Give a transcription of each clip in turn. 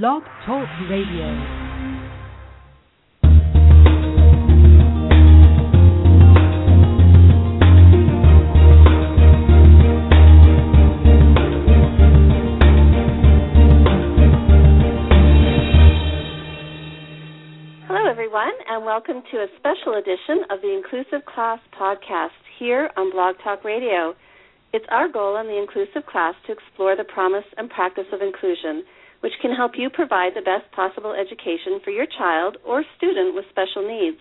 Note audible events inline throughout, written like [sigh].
Blog Talk Radio. Hello, everyone, and welcome to a special edition of the Inclusive Class podcast here on Blog Talk Radio. It's our goal in the Inclusive Class to explore the promise and practice of inclusion, which can help you provide the best possible education for your child or student with special needs.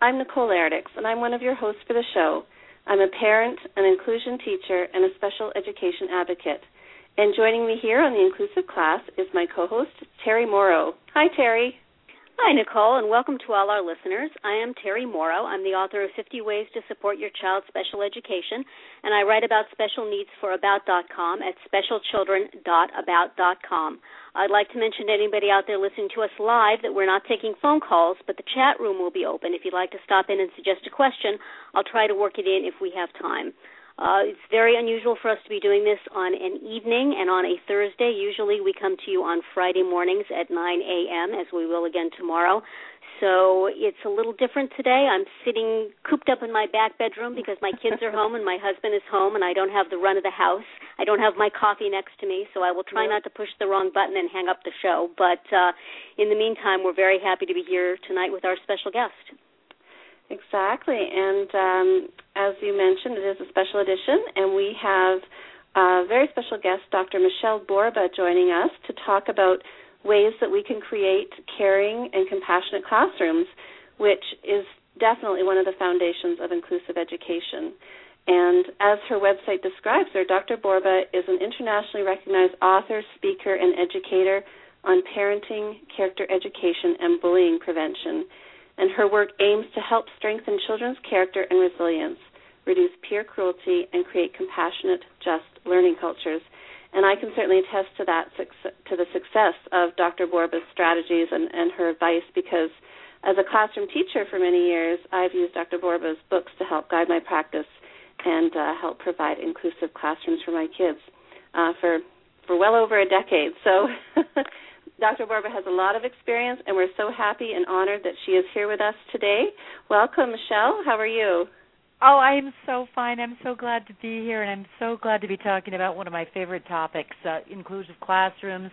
I'm Nicole Eredics, and I'm one of your hosts for the show. I'm a parent, an inclusion teacher, and a special education advocate. And joining me here on the Inclusive Class is my co host, Terri Mauro. Hi, Terri. Hi, Nicole, and welcome to all our listeners. I am Terri Mauro. I'm the author of 50 Ways to Support Your Child's Special Education, and I write about special needs for About.com at specialchildren.about.com. I'd like to mention to anybody out there listening to us live that we're not taking phone calls, but the chat room will be open. If you'd like to stop in and suggest a question, I'll try to work it in if we have time. Uh, it's very unusual for us to be doing this on an evening and on a Thursday. Usually we come to you on Friday mornings at 9 a.m., as we will again tomorrow. So it's a little different today. I'm sitting cooped up in my back bedroom because my kids are home and my husband is home and I don't have the run of the house. I don't have my coffee next to me, so I will try not to push the wrong button and hang up the show. But uh, in the meantime, we're very happy to be here tonight with our special guest. Exactly. And um, as you mentioned, it is a special edition, and we have a very special guest, Dr. Michele Borba, joining us to talk about ways that we can create caring and compassionate classrooms, which is definitely one of the foundations of inclusive education. And as her website describes her, Dr. Borba is an internationally recognized author, speaker, and educator on parenting, character education, and bullying prevention and her work aims to help strengthen children's character and resilience, reduce peer cruelty, and create compassionate, just learning cultures. And I can certainly attest to that to the success of Dr. Borba's strategies and, and her advice because as a classroom teacher for many years, I've used Dr. Borba's books to help guide my practice and uh, help provide inclusive classrooms for my kids uh, for for well over a decade. So [laughs] Dr. Borba has a lot of experience, and we're so happy and honored that she is here with us today. Welcome, Michele. How are you? Oh, I am so fine. I'm so glad to be here, and I'm so glad to be talking about one of my favorite topics uh, inclusive classrooms,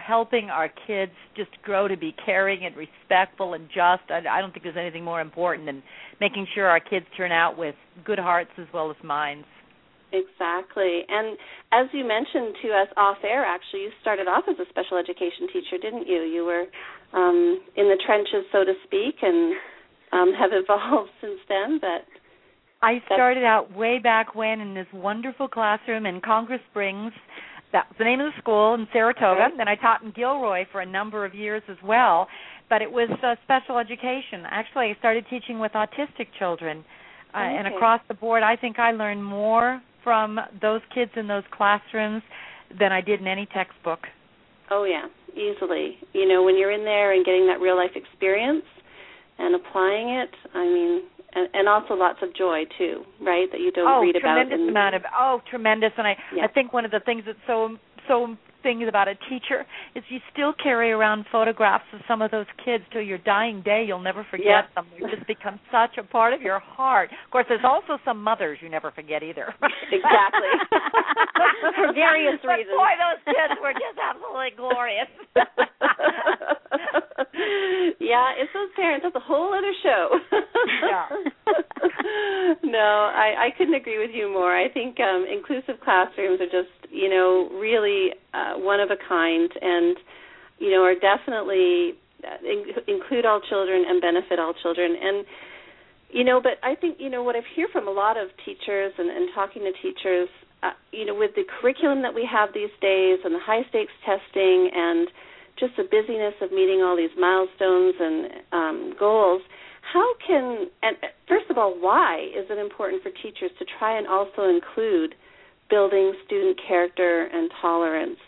helping our kids just grow to be caring and respectful and just. I, I don't think there's anything more important than making sure our kids turn out with good hearts as well as minds. Exactly. And as you mentioned to us off air, actually, you started off as a special education teacher, didn't you? You were um, in the trenches, so to speak, and um, have evolved [laughs] since then. But I started out way back when in this wonderful classroom in Congress Springs. That's the name of the school in Saratoga. Right. Then I taught in Gilroy for a number of years as well. But it was uh, special education. Actually, I started teaching with autistic children. Uh, Okay. And across the board, I think I learned more from those kids in those classrooms than I did in any textbook. oh yeah, easily. You know, when you're in there and getting that real life experience and applying it, I mean, and, and also lots of joy too, right? That you don't oh, read about. Oh, tremendous in- amount of oh, tremendous! And I Yeah. I think one of the things that's so so things about a teacher is you still carry around photographs of some of those kids till your dying day. You'll never forget Yeah. them. They just become such a part of your heart. Of course, there's also some mothers you never forget either. Exactly. [laughs] For various but reasons. Boy, those kids were just absolutely glorious. [laughs] yeah, it's those parents. That's a whole other show. Yeah. [laughs] no, I, I couldn't agree with you more. I think um, inclusive classrooms are just, you know, really uh, one of a kind, and you know, are definitely uh, in, include all children and benefit all children. And you know, but I think you know what I hear from a lot of teachers and, and talking to teachers. Uh, you know, with the curriculum that we have these days and the high stakes testing and just the busyness of meeting all these milestones and um, goals, how can and uh, first of all, why is it important for teachers to try and also include building student character and tolerance?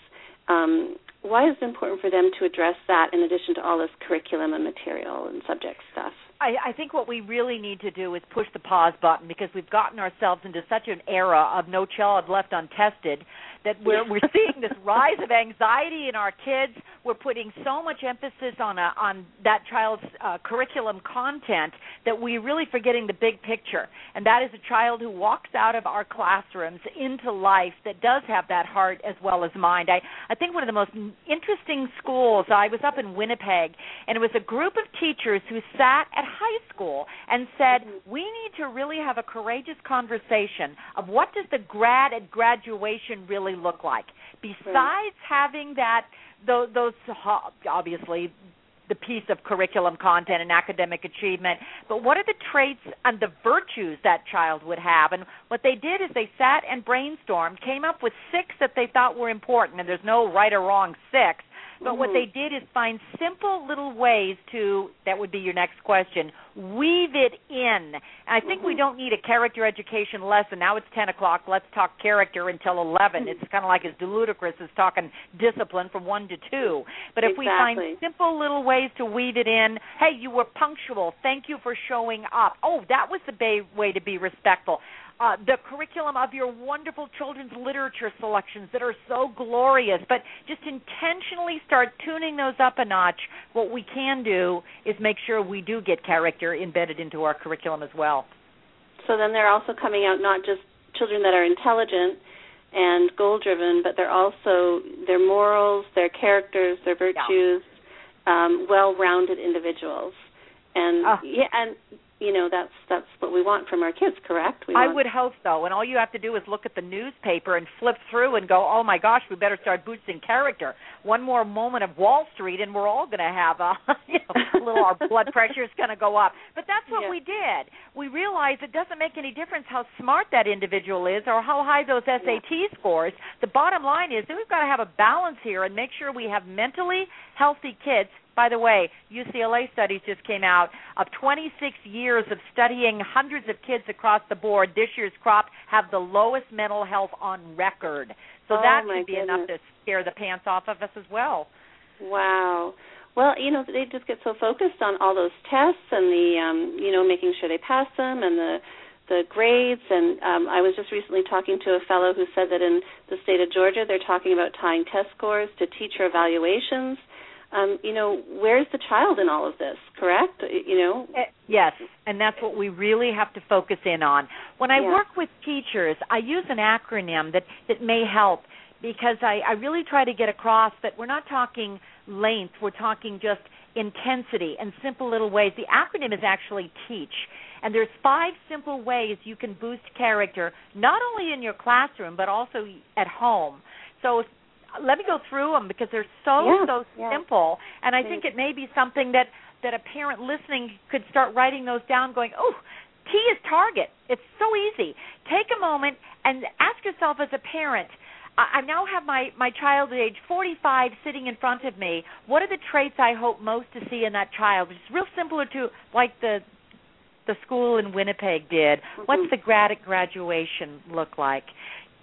Um, why is it important for them to address that in addition to all this curriculum and material and subject stuff? I, I think what we really need to do is push the pause button because we've gotten ourselves into such an era of no child left untested that we're we're seeing this rise of anxiety in our kids. we're putting so much emphasis on a, on that child's uh, curriculum content that we're really forgetting the big picture, and that is a child who walks out of our classrooms into life that does have that heart as well as mind. I I think one of the most interesting schools. I was up in Winnipeg, and it was a group of teachers who sat at high school and said, mm-hmm. "We need to really have a courageous conversation of what does the grad at graduation really look like." Besides right. having that those, those obviously the piece of curriculum content and academic achievement, but what are the traits and the virtues that child would have? And what they did is they sat and brainstormed, came up with six that they thought were important, and there's no right or wrong six. But mm-hmm. what they did is find simple little ways to that would be your next question weave it in. I think mm-hmm. we don't need a character education lesson. Now it's ten o'clock. Let's talk character until eleven. Mm-hmm. It's kind of like as ludicrous as talking discipline from one to two. But if exactly. we find simple little ways to weave it in, hey, you were punctual. Thank you for showing up. Oh, that was the way to be respectful uh, the curriculum of your wonderful children's literature selections that are so glorious, but just intentionally start tuning those up a notch. What we can do is make sure we do get character embedded into our curriculum as well. So then they're also coming out not just children that are intelligent and goal driven, but they're also their morals, their characters, their virtues, yeah. um, well rounded individuals. And uh, yeah, and you know that's that's what we want from our kids correct? We i would hope so. And all you have to do is look at the newspaper and flip through and go oh my gosh we better start boosting character. One more moment of wall street and we're all going to have a [laughs] you know, a little our blood [laughs] pressure is going to go up. But that's what yeah. we did. We realized it doesn't make any difference how smart that individual is or how high those sat yeah. scores. The bottom line is that we've got to have a balance here and make sure we have mentally healthy kids by the way, UCLA studies just came out of 26 years of studying hundreds of kids across the board. This year's crop have the lowest mental health on record. So oh, that should be goodness. enough to scare the pants off of us as well. Wow. Well, you know, they just get so focused on all those tests and the um, you know, making sure they pass them and the the grades and um I was just recently talking to a fellow who said that in the state of Georgia they're talking about tying test scores to teacher evaluations um, you know, where's the child in all of this? Correct? You know. Eh, yes, and that's what we really have to focus in on. When I yeah. work with teachers, I use an acronym that that may help because I, I really try to get across that we're not talking length, we're talking just intensity and simple little ways. The acronym is actually TEACH. And there's five simple ways you can boost character, not only in your classroom but also at home. So let me go through them because they're so yeah, so yeah. simple, and I think it may be something that that a parent listening could start writing those down, going, "Oh, T is target. It's so easy. Take a moment and ask yourself as a parent." I now have my my child at age 45 sitting in front of me. What are the traits I hope most to see in that child? It's real similar to like the the school in Winnipeg did. Mm-hmm. What's the grad graduation look like?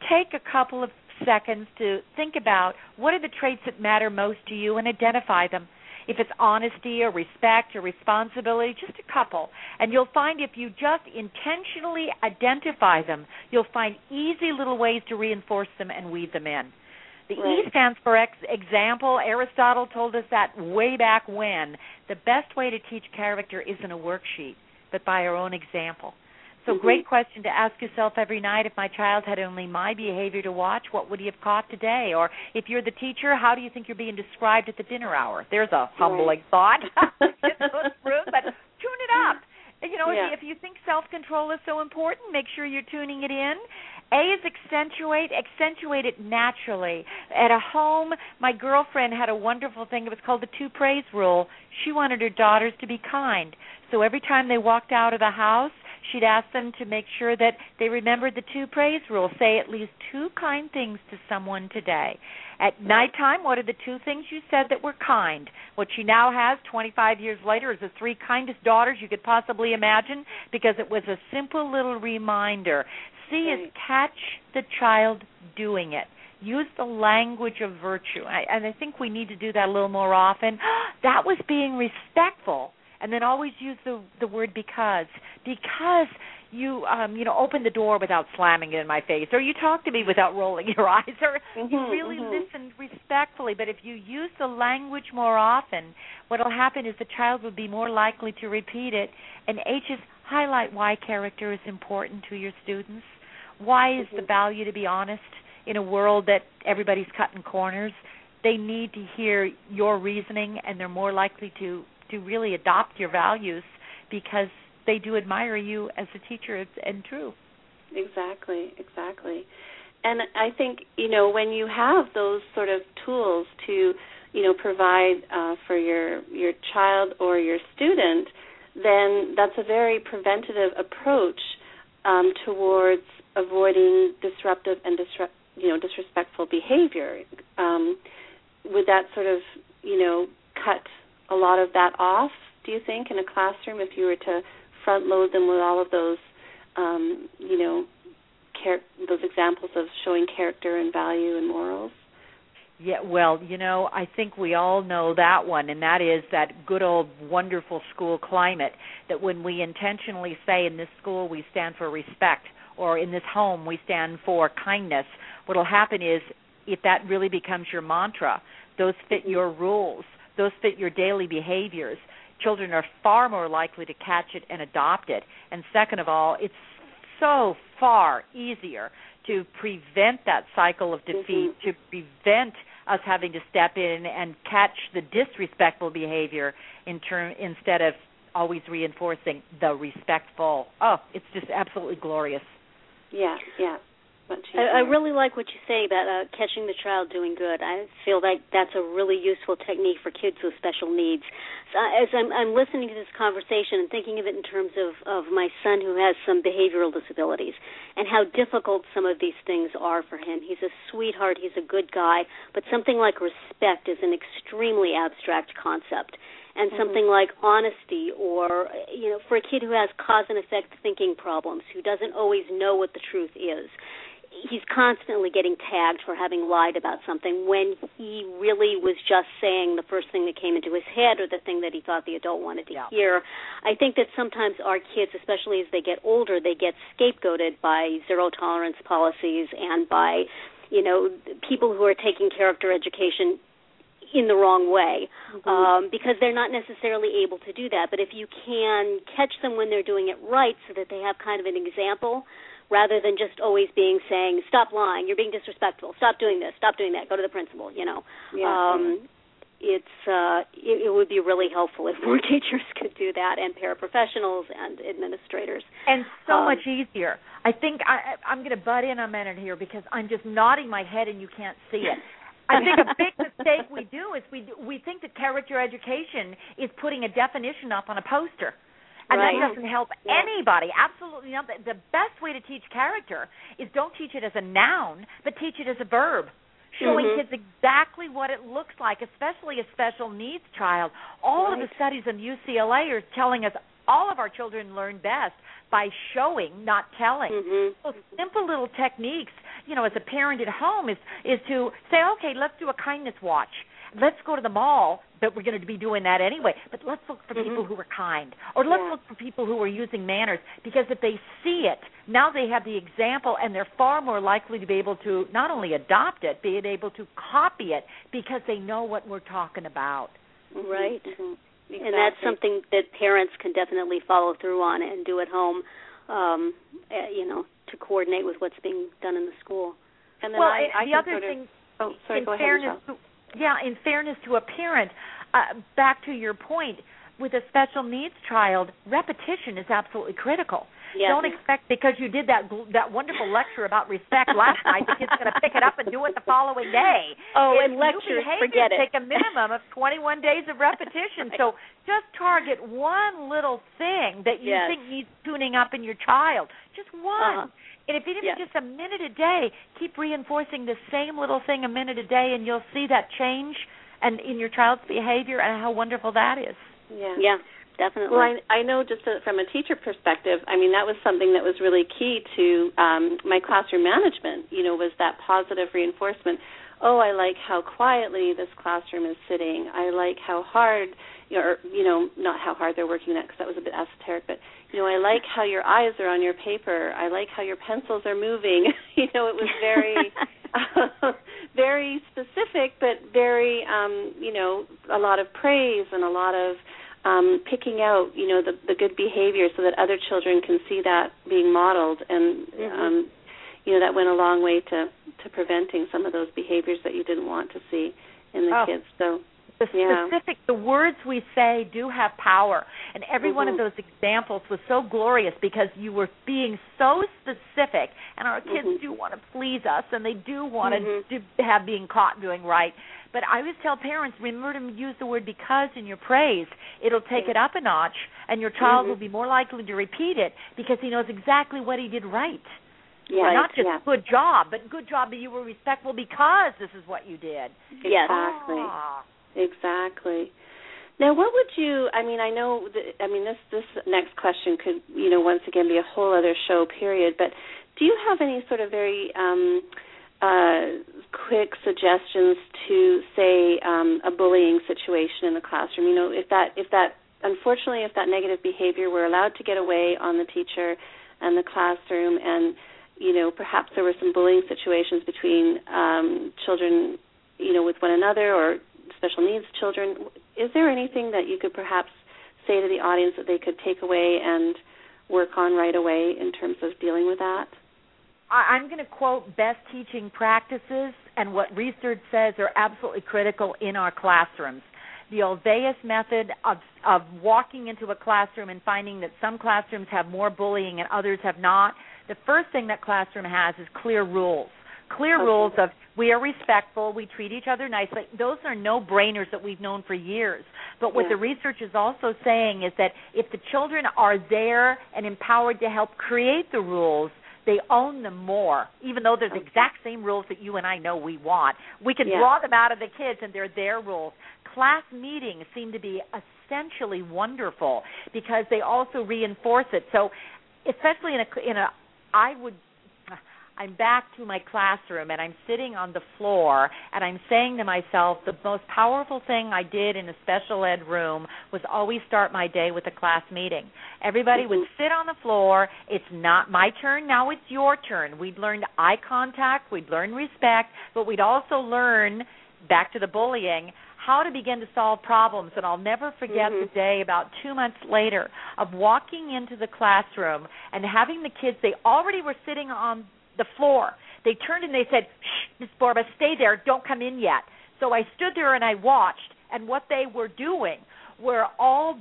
Take a couple of seconds to think about what are the traits that matter most to you and identify them. If it's honesty or respect or responsibility, just a couple. And you'll find if you just intentionally identify them, you'll find easy little ways to reinforce them and weave them in. The right. E stands for ex- example. Aristotle told us that way back when. The best way to teach character isn't a worksheet, but by our own example. So mm-hmm. great question to ask yourself every night. If my child had only my behavior to watch, what would he have caught today? Or if you're the teacher, how do you think you're being described at the dinner hour? There's a humbling right. thought. [laughs] it's [laughs] rude, but tune it up. You know, yeah. if, you think self-control is so important, make sure you're tuning it in. A is accentuate, accentuate it naturally. At a home, my girlfriend had a wonderful thing. It was called the two praise rule. She wanted her daughters to be kind. So every time they walked out of the house, she'd ask them to make sure that they remembered the two praise rules. Say at least two kind things to someone today. At nighttime, what are the two things you said that were kind? What she now has 25 years later is the three kindest daughters you could possibly imagine because it was a simple little reminder. C is catch the child doing it use the language of virtue. I, and I think we need to do that a little more often. [gasps] that was being respectful and then always use the the word because. Because you um you know open the door without slamming it in my face or you talk to me without rolling [laughs] your eyes or mm-hmm, you really mm-hmm. listen respectfully. But if you use the language more often what'll happen is the child will be more likely to repeat it. And h's highlight why character is important to your students. Why is mm-hmm. the value to be honest in a world that everybody's cutting corners? They need to hear your reasoning and they're more likely to to really adopt your values because they do admire you as a teacher and true. Exactly, exactly. And I think, you know, when you have those sort of tools to, you know, provide uh, for your your child or your student, then that's a very preventative approach um, towards avoiding disruptive and disrupt, you know, disrespectful behavior. Um, would that sort of, you know, cut a lot of that off? Do you think in a classroom if you were to front load them with all of those, um, you know, char- those examples of showing character and value and morals? Yeah, well, you know, I think we all know that one, and that is that good old wonderful school climate that when we intentionally say in this school we stand for respect, or in this home we stand for kindness, what'll happen is if that really becomes your mantra, those fit your rules, those fit your daily behaviors, children are far more likely to catch it and adopt it. And second of all, it's so far easier to prevent that cycle of defeat, mm-hmm. to prevent us having to step in and catch the disrespectful behavior in term instead of always reinforcing the respectful. Oh, it's just absolutely glorious. Yeah, yeah. I, I really like what you say about uh, catching the child doing good. I feel like that's a really useful technique for kids with special needs. So as I'm, I'm listening to this conversation and thinking of it in terms of, of my son who has some behavioral disabilities and how difficult some of these things are for him. He's a sweetheart, he's a good guy, but something like respect is an extremely abstract concept and mm-hmm. something like honesty or you know for a kid who has cause and effect thinking problems who doesn't always know what the truth is he's constantly getting tagged for having lied about something when he really was just saying the first thing that came into his head or the thing that he thought the adult wanted to yeah. hear. I think that sometimes our kids, especially as they get older, they get scapegoated by zero tolerance policies and by, you know, people who are taking character education in the wrong way mm-hmm. um, because they're not necessarily able to do that. But if you can catch them when they're doing it right so that they have kind of an example rather than just always being saying, "Stop lying, you're being disrespectful, stop doing this, stop doing that, go to the principal." You know, yeah. um, it's uh, it, it would be really helpful if [laughs] more teachers could do that, and paraprofessionals and administrators, and so um, much easier. I think I, I'm going to butt in a minute here because I'm just nodding my head and you can't see it. [laughs] I think a big mistake we do is we we think that character education is putting a definition up on a poster. And right. that doesn't help yeah. anybody. Absolutely not. The best way to teach character is don't teach it as a noun, but teach it as a verb. Showing mm-hmm. kids exactly what it looks like, especially a special needs child. All right. of the studies in UCLA are telling us all of our children learn best by showing, not telling. Mm-hmm. So simple little techniques, you know, as a parent at home is is to say, okay, let's do a kindness watch let's go to the mall, but we're going to be doing that anyway. But let's look for mm-hmm. people who are kind, or let's yeah. look for people who are using manners. Because if they see it, now they have the example, and they're far more likely to be able to not only adopt it, be able to copy it because they know what we're talking about. Right. Mm-hmm. Exactly. And that's something that parents can definitely follow through on and do at home. Um, uh, you know, to coordinate with what's being done in the school. And then well, I, I the other sort of, thing, oh, sorry, in go ahead, fairness, Michele yeah, in fairness to a parent, uh, back to your point, with a special needs child, repetition is absolutely critical. Yes. Don't expect because you did that that wonderful lecture about respect last night, the kid's going to pick it up and do it the following day. Oh, if and lectures, forget it. Take a minimum of 21 days of repetition. right. So just target one little thing that you yes. think needs tuning up in your child. Just one. Uh-huh. And if even yeah. just a minute a day, keep reinforcing the same little thing a minute a day, and you'll see that change and in your child's behavior and how wonderful that is. Yeah. Yeah. Definitely. Well, I, I know just a, from a teacher perspective, I mean, that was something that was really key to um, my classroom management, you know, was that positive reinforcement. oh, I like how quietly this classroom is sitting. I like how hard, or you know, not how hard they're working that because that was a bit esoteric, but you know, I like how your eyes are on your paper. I like how your pencils are moving. [laughs] you know, it was very, uh, [laughs] very specific, but very, um, you know, a lot of praise and a lot of um, picking out, you know, the, the good behavior so that other children can see that being modeled, and mm-hmm. um, you know, that went a long way to to preventing some of those behaviors that you didn't want to see in the oh. kids. So the yeah. specific the words we say do have power and every mm-hmm. one of those examples was so glorious because you were being so specific and our kids mm-hmm. do want to please us and they do want mm-hmm. to have being caught doing right but i always tell parents remember to use the word because in your praise it'll take yeah. it up a notch and your child Mm-hmm. will be more likely to repeat it because he knows exactly what he did right yeah, not just yeah. good job but good job that you were respectful because this is what you did yes exactly Ah. Exactly. Now, what would you? I mean, I know. That, I mean, this this next question could, you know, once again be a whole other show period. But do you have any sort of very um, uh, quick suggestions to, say, um, a bullying situation in the classroom? You know, if that if that unfortunately, if that negative behavior were allowed to get away on the teacher and the classroom, and you know, perhaps there were some bullying situations between um, children, you know, with one another or special needs children. Is there anything that you could perhaps say to the audience that they could take away and work on right away in terms of dealing with that? I'm going to quote best teaching practices and what research says are absolutely critical in our classrooms. The Olweus method of of walking into a classroom and finding that some classrooms have more bullying and others have not. The first thing that classroom has is clear rules clear rules of we are respectful, we treat each other nicely. Those are no brainers that we've known for years. But what yeah. the research is also saying is that if the children are there and empowered to help create the rules, they own them more, even though they're the exact same rules that you and I know we want. We can yeah. draw them out of the kids and they're their rules. Class meetings seem to be essentially wonderful because they also reinforce it. So, especially in a in a I would I'm back to my classroom and I'm sitting on the floor and I'm saying to myself, the most powerful thing I did in a special ed room was always start my day with a class meeting. Everybody mm-hmm. would sit on the floor. It's not my turn, now it's your turn. We'd learn eye contact, we'd learn respect, but we'd also learn, back to the bullying, how to begin to solve problems. And I'll never forget mm-hmm. the day about two months later of walking into the classroom and having the kids, they already were sitting on the floor. They turned and they said, "Shh, Miss Borba, stay there. Don't come in yet." So I stood there and I watched, and what they were doing were all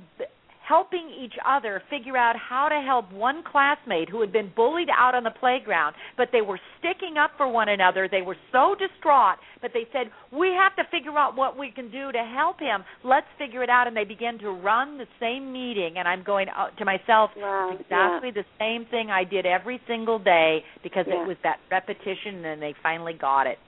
helping each other figure out how to help one classmate who had been bullied out on the playground, but they were sticking up for one another. They were so distraught, but they said, We have to figure out what we can do to help him. Let's figure it out. And they began to run the same meeting. And I'm going uh, to myself, wow, exactly yeah. the same thing I did every single day because yeah. it was that repetition and they finally got it.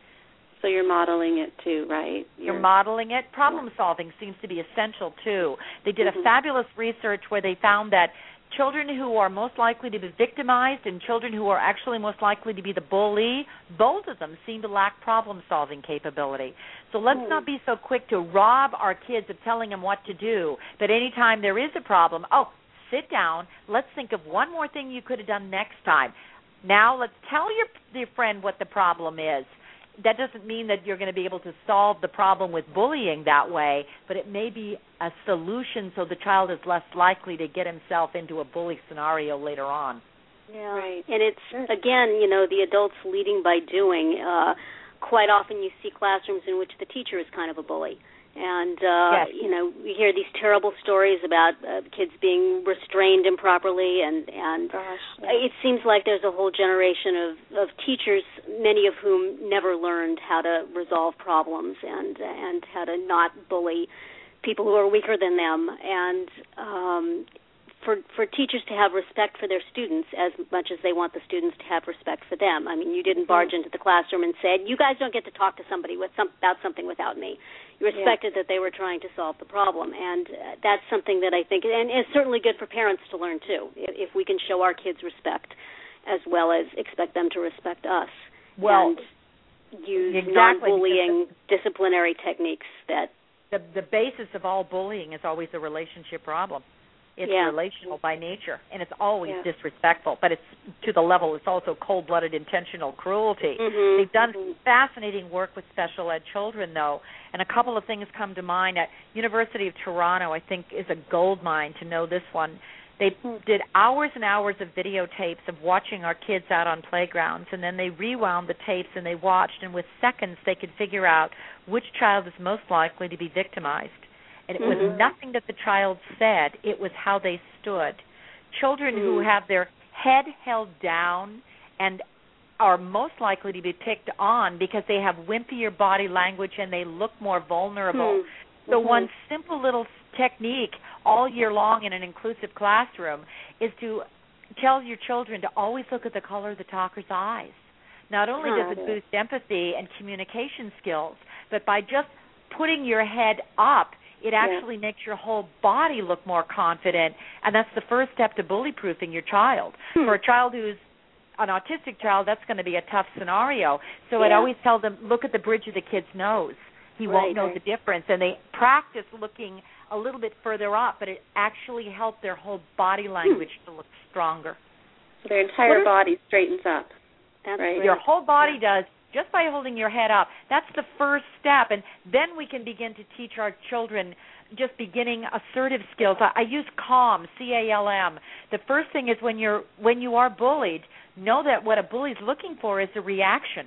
So you're modeling it too, right? You're, you're modeling it. Problem solving seems to be essential too. They did mm-hmm. a fabulous research where they found that children who are most likely to be victimized and children who are actually most likely to be the bully, both of them seem to lack problem solving capability. So let's mm. not be so quick to rob our kids of telling them what to do, but anytime there is a problem, oh, sit down, let's think of one more thing you could have done next time. Now let's tell your your friend what the problem is that doesn't mean that you're going to be able to solve the problem with bullying that way, but it may be a solution so the child is less likely to get himself into a bully scenario later on. Yeah. Right. And it's again, you know, the adults leading by doing. Uh quite often you see classrooms in which the teacher is kind of a bully and uh yes. you know we hear these terrible stories about uh, kids being restrained improperly and and Gosh, yeah. it seems like there's a whole generation of of teachers many of whom never learned how to resolve problems and and how to not bully people who are weaker than them and um for for teachers to have respect for their students as much as they want the students to have respect for them. I mean, you didn't barge mm-hmm. into the classroom and said, "You guys don't get to talk to somebody with some about something without me." You respected yeah. that they were trying to solve the problem, and uh, that's something that I think, and it's certainly good for parents to learn too. If, if we can show our kids respect, as well as expect them to respect us. Well, and, use Exactly, non-bullying disciplinary techniques that the the basis of all bullying is always a relationship problem. It's Yeah. relational by nature, and it's always Yeah. disrespectful. But it's to the level. It's also cold-blooded, intentional cruelty. Mhm. They've done Mhm. fascinating work with special ed children, though, and a couple of things come to mind. At University of Toronto, I think is a gold mine to know this one. They Hmm. did hours and hours of videotapes of watching our kids out on playgrounds, and then they rewound the tapes and they watched, and with seconds they could figure out which child is most likely to be victimized. And it was Mhm. nothing that the child said; it was how they stood. Children who Mm. have their head held down and are most likely to be picked on because they have wimpier body language and they look more vulnerable. Hmm. So Mhm. one simple little technique all year long in an inclusive classroom is to tell your children to always look at the color of the talker's eyes. Not only does it. boost empathy and communication skills, but by just putting your head up, it actually makes your whole body look more confident, and that's the first step to bully proofing your child. Hmm. For a child who's an autistic child, that's going to be a tough scenario. So I'd always tell them, look at the bridge of the kid's nose. He Right, won't know right. the difference, and they practice looking a little bit further up, but it actually helped their whole body language to look stronger. So their entire are- body straightens up. That's Right. Your whole body does just by holding your head up. That's the first step, and then we can begin to teach our children just beginning assertive skills. I, I use CALM, C A L M. The first thing is when you're when you are bullied, know that what a bully's looking for is a reaction.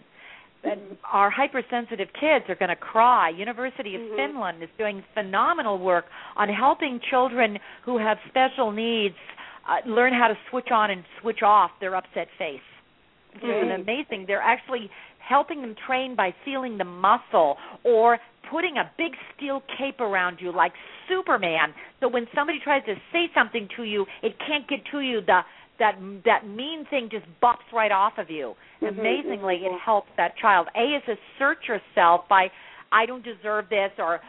And our hypersensitive kids are going to cry. University of Mhm. Finland is doing phenomenal work on helping children who have special needs uh, learn how to switch on and switch off their upset face. Which is an Mm. amazing. They're actually helping them train by feeling the muscle or putting a big steel cape around you like Superman. So when somebody tries to say something to you, it can't get to you. The that that mean thing just bops right off of you. Mhm, Amazingly, mhm. it helps that child. A is assert yourself by I don't deserve this or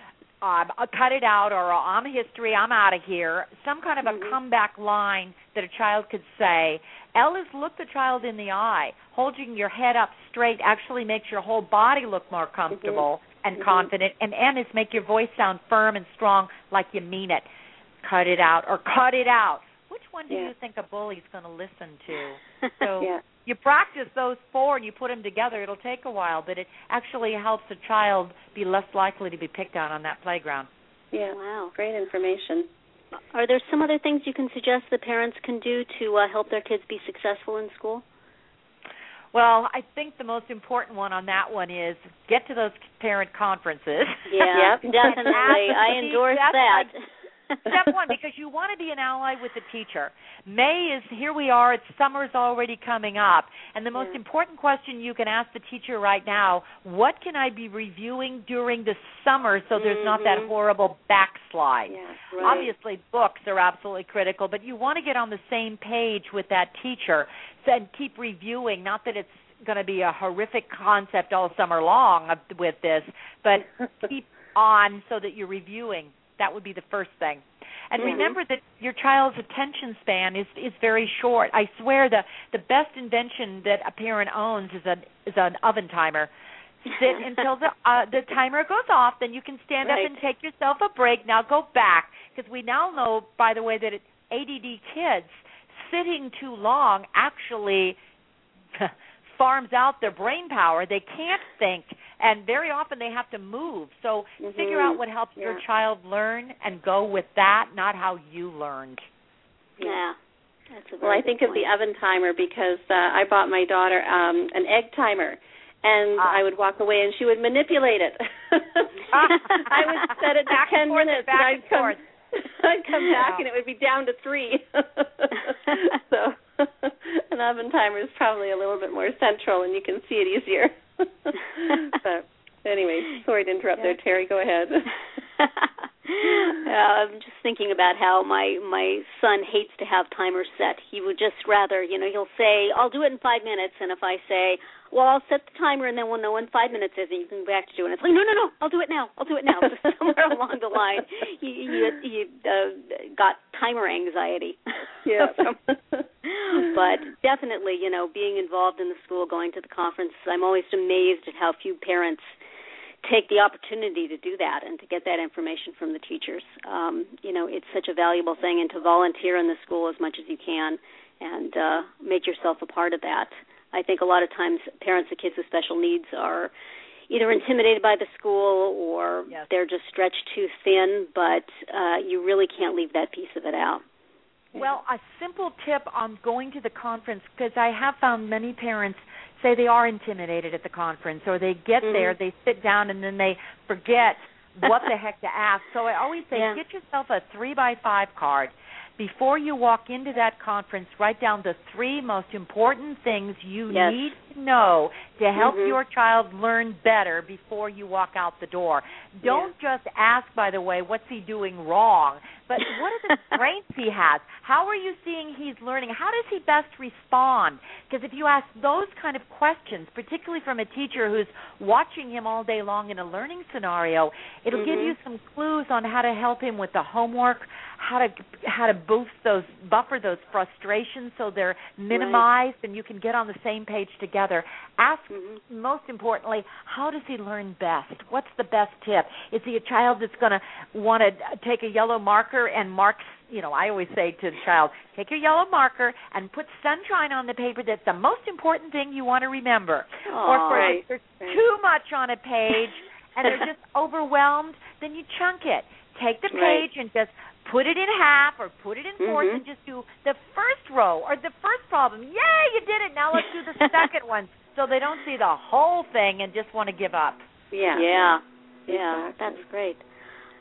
um, uh, cut it out or I'm history, I'm out of here. Some kind of a Mhm. comeback line that a child could say. L is look the child in the eye. Holding your head up straight actually makes your whole body look more comfortable and Mhm. confident. And M is make your voice sound firm and strong like you mean it. Cut it out or cut it out. Which one do Yeah. you think a bully's going to listen to? [laughs] So Yeah. you practice those four and you put them together. It'll take a while, but it actually helps a child be less likely to be picked on on that playground. Yeah. Wow. Great information. Are there some other things you can suggest that parents can do to uh, help their kids be successful in school? Well, I think the most important one on that one is get to those parent conferences. Yeah, [laughs] Yep. definitely. I endorse that's that. Step one, because you want to be an ally with the teacher. May is here we are, it's summer's already coming up. And the most important question you can ask the teacher right now, what can I be reviewing during the summer so there's not that Mhm. horrible backslide? Right. Obviously, books are absolutely critical, but you want to get on the same page with that teacher and keep reviewing. Not that it's going to be a horrific concept all summer long with this, but [laughs] keep on so that you're reviewing. That would be the first thing. And Mhm. remember that your child's attention span is is very short. I swear the the best invention that a parent owns is an is an oven timer. Sit [laughs] until the uh, the timer goes off, then you can stand Right. up and take yourself a break. Now go back because we now know, by the way, that it, ADD kids sitting too long actually [laughs] farms out their brain power. They can't think, and very often they have to move. So figure Mhm. out what helps your child learn and go with that, not how you learned. yeah. That's a very Well, I good think of the oven timer because uh, I bought my daughter um an egg timer, and Ah. I would walk away and she would manipulate it. [laughs] I would set it to Back and ten forth, minutes, back and and I'd come. forth. [laughs] I'd come back Wow. and it would be down to three. [laughs] so [laughs] an oven timer is probably a little bit more central and you can see it easier. [laughs] but anyway, sorry to interrupt there, Terri. Go ahead. [laughs] yeah, I'm just thinking about how my my son hates to have timers set. He would just rather, you know, he'll say, "I'll do it in five minutes," and if I say, "Well, I'll set the timer," and then we'll know when five minutes is, and you can go back to do it. It's like, "No, no, no, I'll do it now. I'll do it now." So somewhere along the line, he he, he uh, got timer anxiety. Yeah. From- definitely, you know, being involved in the school, going to the conference, I'm always amazed at how few parents take the opportunity to do that and to get that information from the teachers. Um, you know, it's such a valuable thing, and to volunteer in the school as much as you can and uh, make yourself a part of that. I think a lot of times parents of kids with special needs are either intimidated by the school or yes. they're just stretched too thin, but uh, you really can't leave that piece of it out. Well, a simple tip on going to the conference because I have found many parents say they are intimidated at the conference or they get mm-hmm. there, they sit down and then they forget what the [laughs] heck to ask. So I always say yeah. get yourself a 3 by 5 card before you walk into that conference, write down the three most important things you yes. need know to help mm-hmm. your child learn better before you walk out the door. Don't yeah. just ask, by the way, what's he doing wrong, but [laughs] what are the strengths he has? How are you seeing he's learning? How does he best respond? Because if you ask those kind of questions, particularly from a teacher who's watching him all day long in a learning scenario, it'll mm-hmm. give you some clues on how to help him with the homework, how to how to boost those buffer those frustrations so they're minimized right. and you can get on the same page together ask mm-hmm. most importantly how does he learn best what's the best tip is he a child that's going to want to take a yellow marker and mark you know, I always say to the child, take your yellow marker and put sunshine on the paper. That's the most important thing you want to remember. Aww, or if there's right. too much on a page and they're just [laughs] overwhelmed, then you chunk it. Take the page right. and just put it in half or put it in 4s mm-hmm. and just do the first row or the first problem. Yay, you did it. Now let's do the second one so they don't see the whole thing and just want to give up. Yeah. Yeah. Yeah, exactly. that's great.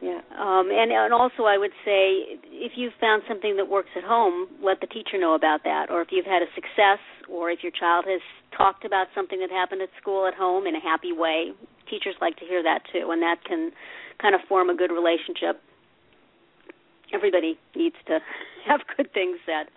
Yeah. Um, and and also, I would say if you've found something that works at home, let the teacher know about that. Or if you've had a success, or if your child has talked about something that happened at school at home in a happy way, teachers like to hear that too, and that can kind of form a good relationship everybody needs to [laughs] have good things said.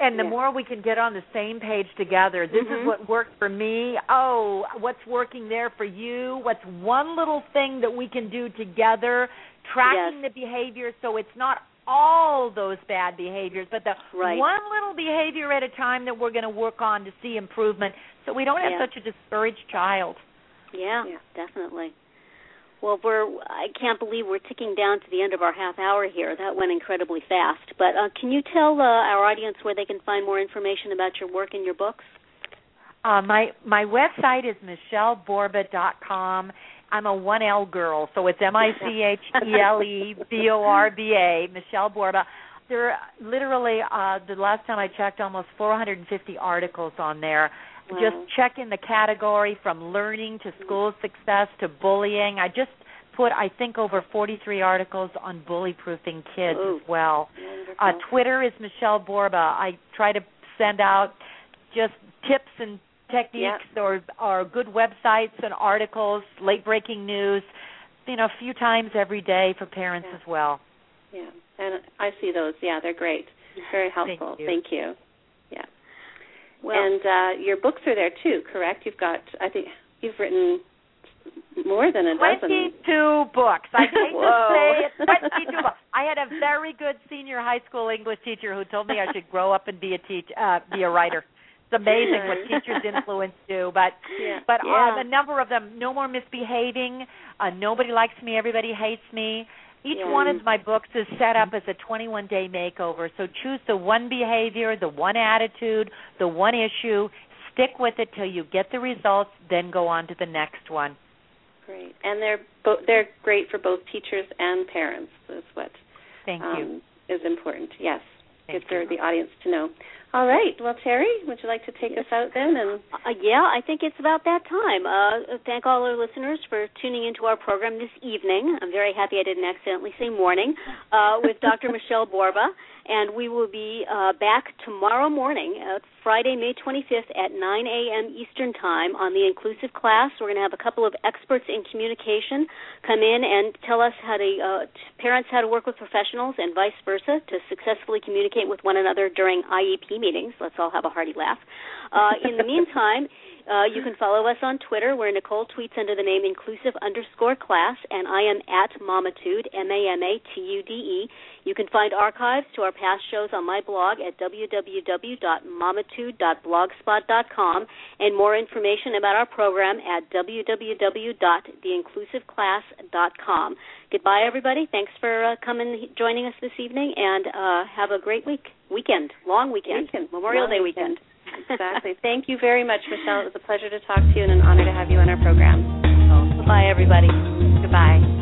And the yeah. more we can get on the same page together, this mm-hmm. is what worked for me. Oh, what's working there for you? What's one little thing that we can do together, tracking yes. the behavior so it's not all those bad behaviors, but the right. one little behavior at a time that we're going to work on to see improvement so we don't have yeah. such a discouraged child. Yeah, yeah, definitely. Well, we're I can't believe we're ticking down to the end of our half hour here. That went incredibly fast. But uh, can you tell uh, our audience where they can find more information about your work and your books? Uh, my my website is micheleborba.com. I'm a one L girl, so it's M I C H E L E B O R B A, [laughs] Michele Borba. There are literally uh, the last time I checked, almost 450 articles on there. Wow. Just check in the category from learning to school success to bullying. I just put I think over 43 articles on bully proofing kids Ooh. as well. Uh, Twitter is Michele Borba. I try to send out just tips and techniques or or good websites and articles, late breaking news, you know, a few times every day for parents Yeah. as well. Yeah. And I see those. Yeah, they're great. Very helpful. you. Thank you. Well, and uh, your books are there too, correct? You've got I think you've written more than a dozen. 22 books. I hate to [laughs] say it, 22 books. I had a very good senior high school English teacher who told me I should grow up and be a teach uh be a writer. It's amazing what teachers' influence do, but [laughs] Yeah. but Yeah. uh, the number of them, no more misbehaving, uh, nobody likes me, everybody hates me. Each Yeah. one of my books is set up as a 21 day makeover. So choose the one behavior, the one attitude, the one issue, stick with it till you get the results, then go on to the next one. Great. And they're bo- they're great for both teachers and parents. Is what Thank um, you. is important. Yes. Thank Good for you. the audience to know. All right. Well, Terri, would you like to take us out then? And Uh, yeah, I think it's about that time. Uh, thank all our listeners for tuning into our program this evening. I'm very happy I didn't accidentally say morning uh, with [laughs] Dr. Michele Borba. And we will be uh, back tomorrow morning, uh, Friday, May 25th at 9 a.m. Eastern Time on the Inclusive class. We're going to have a couple of experts in communication come in and tell us how to, uh, t- parents how to work with professionals and vice versa to successfully communicate with one another during IEP meetings. Let's all have a hearty laugh. Uh, in the meantime, Uh, you can follow us on Twitter, where Nicole tweets under the name inclusive underscore class, and I am at Mamatude, M A M A T U D E. You can find archives to our past shows on my blog at www.mamatude.blogspot.com and more information about our program at www.theinclusiveclass.com. Goodbye, everybody. Thanks for uh, coming, joining us this evening, and uh, have a great week, weekend, long weekend, weekend. Memorial long Day weekend. weekend. [laughs] exactly. Thank you very much, Michele. It was a pleasure to talk to you and an honor to have you on our program. Goodbye, everybody. Goodbye.